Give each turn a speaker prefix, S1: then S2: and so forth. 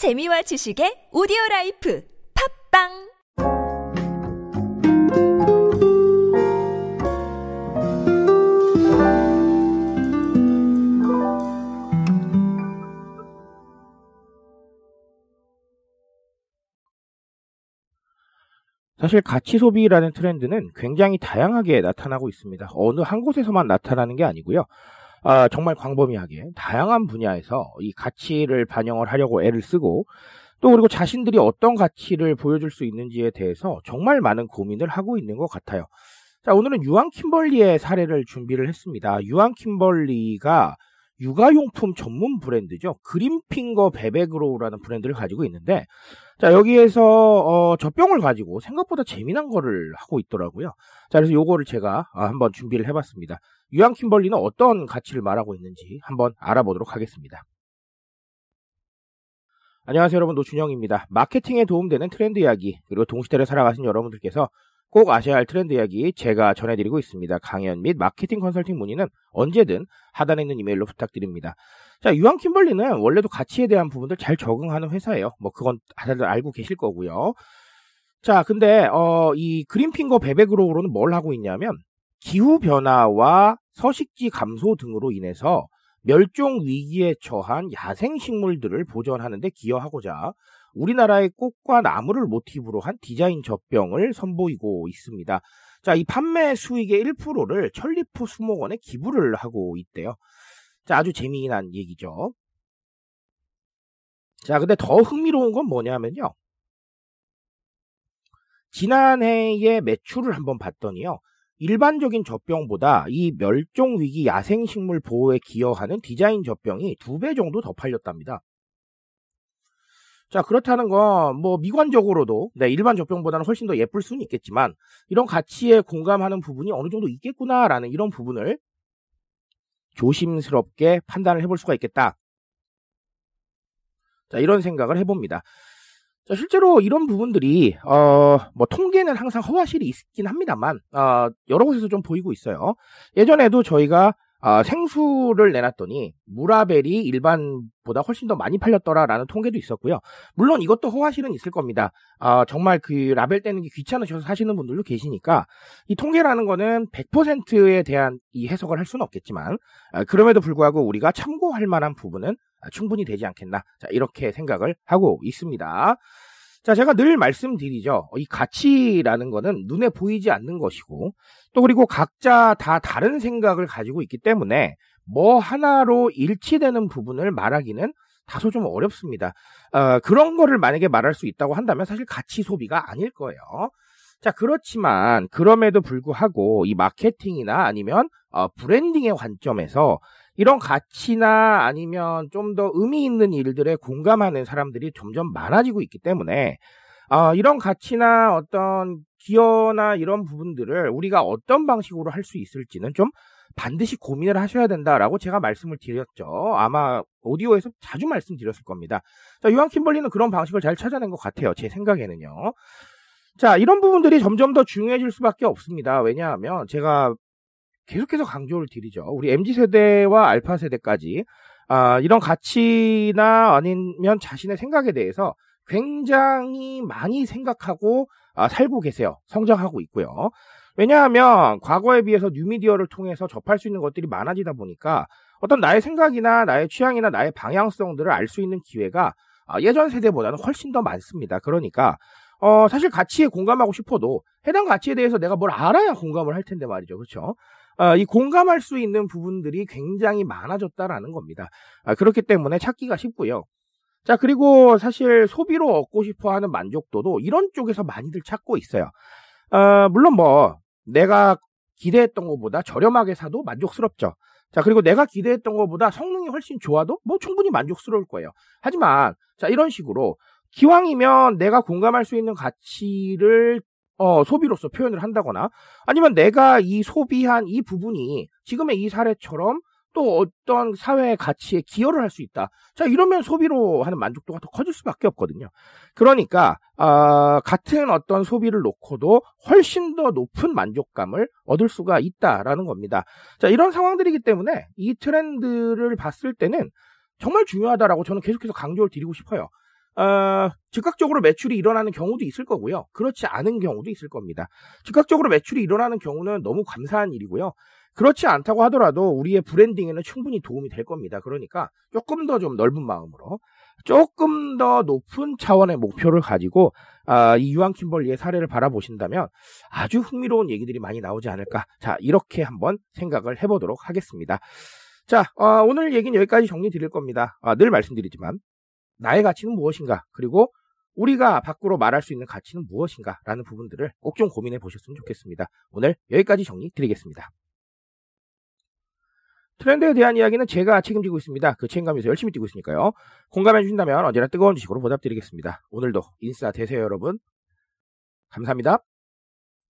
S1: 재미와 지식의 오디오 라이프 팟빵
S2: 사실 가치 소비라는 트렌드는 굉장히 다양하게 나타나고 있습니다. 어느 한 곳에서만 나타나는 게 아니고요. 아, 정말 광범위하게 다양한 분야에서 이 가치를 반영을 하려고 애를 쓰고 또 그리고 자신들이 어떤 가치를 보여줄 수 있는지에 대해서 정말 많은 고민을 하고 있는 것 같아요. 자, 오늘은 유한 킴벌리의 사례를 준비를 했습니다. 유한 킴벌리가 육아용품 전문 브랜드죠. 그린핑거 베베그로우라는 브랜드를 가지고 있는데, 자, 여기에서, 어, 젖병을 가지고 생각보다 재미난 거를 하고 있더라고요. 자, 그래서 요거를 제가 아, 한번 준비를 해봤습니다. 유한 킴벌리는 어떤 가치를 말하고 있는지 한번 알아보도록 하겠습니다. 안녕하세요 여러분 노준영입니다. 마케팅에 도움되는 트렌드 이야기 그리고 동시대를 살아가신 여러분들께서 꼭 아셔야 할 트렌드 이야기 제가 전해드리고 있습니다. 강연 및 마케팅 컨설팅 문의는 언제든 하단에 있는 이메일로 부탁드립니다. 자, 유한 킴벌리는 원래도 가치에 대한 부분들 잘 적응하는 회사예요. 뭐 그건 다들 알고 계실 거고요. 자, 근데 어, 이 그린핑거 베베그로우로는 뭘 하고 있냐면 기후 변화와 서식지 감소 등으로 인해서 멸종 위기에 처한 야생 식물들을 보존하는 데 기여하고자 우리나라의 꽃과 나무를 모티브로 한 디자인 젖병을 선보이고 있습니다. 자, 이 판매 수익의 1%를 천리포 수목원에 기부를 하고 있대요. 자, 아주 재미난 얘기죠. 자, 근데 더 흥미로운 건 뭐냐면요. 지난해의 매출을 한번 봤더니요. 일반적인 젖병보다 이 멸종위기 야생식물 보호에 기여하는 디자인 젖병이 두 배 정도 더 팔렸답니다. 자, 그렇다는 건, 뭐, 미관적으로도, 네, 일반 젖병보다는 훨씬 더 예쁠 수는 있겠지만, 이런 가치에 공감하는 부분이 어느 정도 있겠구나라는 이런 부분을 조심스럽게 판단을 해볼 수가 있겠다. 자, 이런 생각을 해봅니다. 자, 실제로 이런 부분들이, 어, 뭐, 통계는 항상 허와실이 있긴 합니다만, 어, 여러 곳에서 좀 보이고 있어요. 예전에도 저희가 아, 생수를 내놨더니 무라벨이 일반보다 훨씬 더 많이 팔렸더라라는 통계도 있었고요. 물론 이것도 허화실은 있을 겁니다. 아, 정말 그 라벨 떼는 게 귀찮으셔서 사시는 분들도 계시니까 이 통계라는 거는 100%에 대한 이 해석을 할 수는 없겠지만 아, 그럼에도 불구하고 우리가 참고할 만한 부분은 충분히 되지 않겠나 자, 이렇게 생각을 하고 있습니다. 자, 제가 늘 말씀드리죠. 이 가치라는 거는 눈에 보이지 않는 것이고, 또 그리고 각자 다 다른 생각을 가지고 있기 때문에 뭐 하나로 일치되는 부분을 말하기는 다소 좀 어렵습니다. 어, 그런 거를 만약에 말할 수 있다고 한다면 사실 가치 소비가 아닐 거예요. 자, 그렇지만 그럼에도 불구하고 이 마케팅이나 아니면 어, 브랜딩의 관점에서 이런 가치나 아니면 좀 더 의미 있는 일들에 공감하는 사람들이 점점 많아지고 있기 때문에 어, 이런 가치나 어떤 기여나 이런 부분들을 우리가 어떤 방식으로 할 수 있을지는 좀 반드시 고민을 하셔야 된다라고 제가 말씀을 드렸죠. 아마 오디오에서 자주 말씀드렸을 겁니다. 자, 유한 킴벌리는 그런 방식을 잘 찾아낸 것 같아요. 제 생각에는요. 자, 이런 부분들이 점점 더 중요해질 수밖에 없습니다. 왜냐하면 제가 계속해서 강조를 드리죠. 우리 MZ세대와 알파 세대까지 아, 이런 가치나 아니면 자신의 생각에 대해서 굉장히 많이 생각하고 아, 살고 계세요. 성장하고 있고요. 왜냐하면 과거에 비해서 뉴미디어를 통해서 접할 수 있는 것들이 많아지다 보니까 어떤 나의 생각이나 나의 취향이나 나의 방향성들을 알 수 있는 기회가 아, 예전 세대보다는 훨씬 더 많습니다. 그러니까 어, 사실 가치에 공감하고 싶어도 해당 가치에 대해서 내가 뭘 알아야 공감을 할 텐데 말이죠. 그렇죠? 어, 이 공감할 수 있는 부분들이 굉장히 많아졌다라는 겁니다. 아, 그렇기 때문에 찾기가 쉽고요. 자, 그리고 사실 소비로 얻고 싶어 하는 만족도도 이런 쪽에서 많이들 찾고 있어요. 어, 물론 뭐, 내가 기대했던 것보다 저렴하게 사도 만족스럽죠. 자, 그리고 내가 기대했던 것보다 성능이 훨씬 좋아도 뭐 충분히 만족스러울 거예요. 하지만, 자, 이런 식으로 기왕이면 내가 공감할 수 있는 가치를 어, 소비로서 표현을 한다거나 아니면 내가 이 소비한 이 부분이 지금의 이 사례처럼 또 어떤 사회의 가치에 기여를 할 수 있다. 자, 이러면 소비로 하는 만족도가 더 커질 수밖에 없거든요. 그러니까, 어, 같은 어떤 소비를 놓고도 훨씬 더 높은 만족감을 얻을 수가 있다라는 겁니다. 자, 이런 상황들이기 때문에 이 트렌드를 봤을 때는 정말 중요하다라고 저는 계속해서 강조를 드리고 싶어요. 어, 즉각적으로 매출이 일어나는 경우도 있을 거고요. 그렇지 않은 경우도 있을 겁니다. 즉각적으로 매출이 일어나는 경우는 너무 감사한 일이고요. 그렇지 않다고 하더라도 우리의 브랜딩에는 충분히 도움이 될 겁니다. 그러니까 조금 더 좀 넓은 마음으로 조금 더 높은 차원의 목표를 가지고 아, 이 유한 킴벌리의 사례를 바라보신다면 아주 흥미로운 얘기들이 많이 나오지 않을까. 자, 이렇게 한번 생각을 해보도록 하겠습니다. 자, 어, 오늘 얘기는 여기까지 정리 드릴 겁니다. 아, 늘 말씀드리지만 나의 가치는 무엇인가? 그리고 우리가 밖으로 말할 수 있는 가치는 무엇인가? 라는 부분들을 꼭 좀 고민해 보셨으면 좋겠습니다. 오늘 여기까지 정리 드리겠습니다. 트렌드에 대한 이야기는 제가 책임지고 있습니다. 그 책임감에서 열심히 뛰고 있으니까요. 공감해 주신다면 언제나 뜨거운 지식으로 보답드리겠습니다. 오늘도 인싸 되세요, 여러분. 감사합니다.